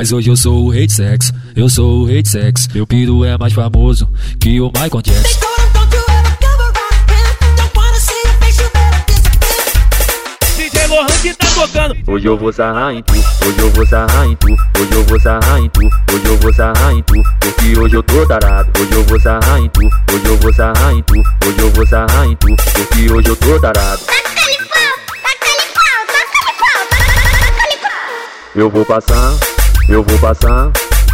Mas hoje eu sou o rei de sexo, eu sou o rei de sexo. Meu piro é mais famoso que o Michael Jackson. DJ Lohan que tá tocando. Hoje eu vou sarrar em tu, hoje eu vou sarrar em tu, hoje eu vou sarrar em tu, hoje eu vou sarrar em tu, porque hoje eu tô tarado, hoje eu vou sarrar em tu, hoje eu vou sarrar em tu, hoje eu vou sarrar em tu, porque hoje eu tô tarado. Eu vou passar, eu vou passar,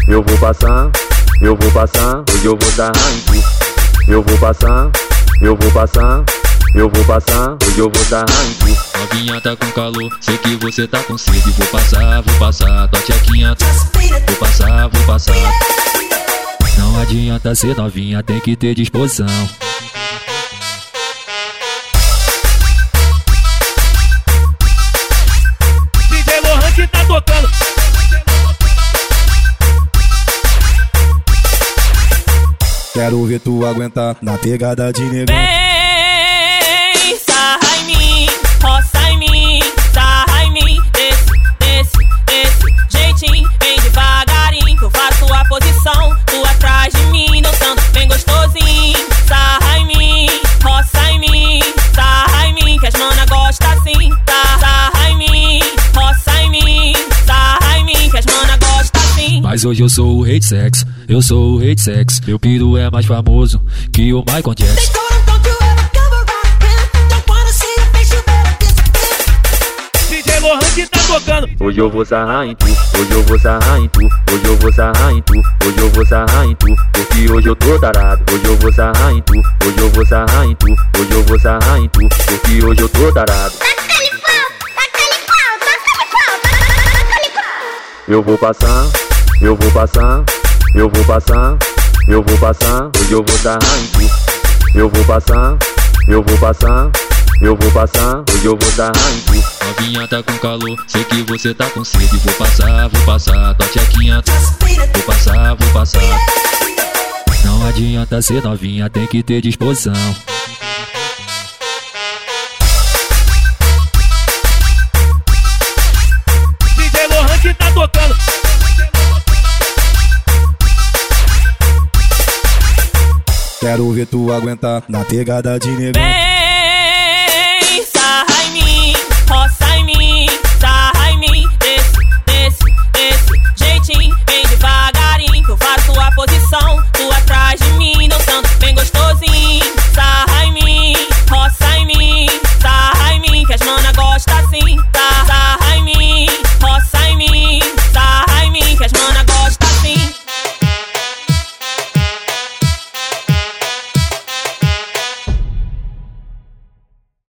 eu vou passar, eu vou passar, hoje eu vou em tu. Eu vou passar, eu vou passar, eu vou passar, hoje eu vou em tu. Novinha tá com calor, sei que você tá com sede. Vou passar, vou passar, tua tchequinha. Vou passar, vou passar. Não adianta ser novinha, tem que ter disposição. Quero ver tu aguentar na pegada de negão. Hoje eu sou o rei de sexo, eu sou o rei de sexo. Meu piro é mais famoso que o Michael Jackson. DJ Lohan que tá tocando. Hoje eu vou sarrar em tu, hoje eu vou sarrar em tu, hoje eu vou sarrar em tu, hoje eu vou sarrar em tu, porque hoje eu tô tarado, hoje eu vou sarrar em tu, hoje eu vou sarrar em tu, hoje eu vou sarrar em tu, porque hoje eu tô tarado. Eu vou passar, eu vou passar, eu vou passar, eu vou passar, hoje eu vou em tu. Eu vou passar, eu vou passar, eu vou passar, hoje eu vou em tu. Novinha tá com calor, sei que você tá com sede. Vou passar, vou passar, tua tchequinha. Vou passar, vou passar. Não adianta ser novinha, tem que ter disposição. quero ver tu aguentar na pegada de negão. Vem, sarra em mim, roça em mim, sarra em mim, desce, desce, desce, jeitinho, vem devagarinho que eu faço a posição.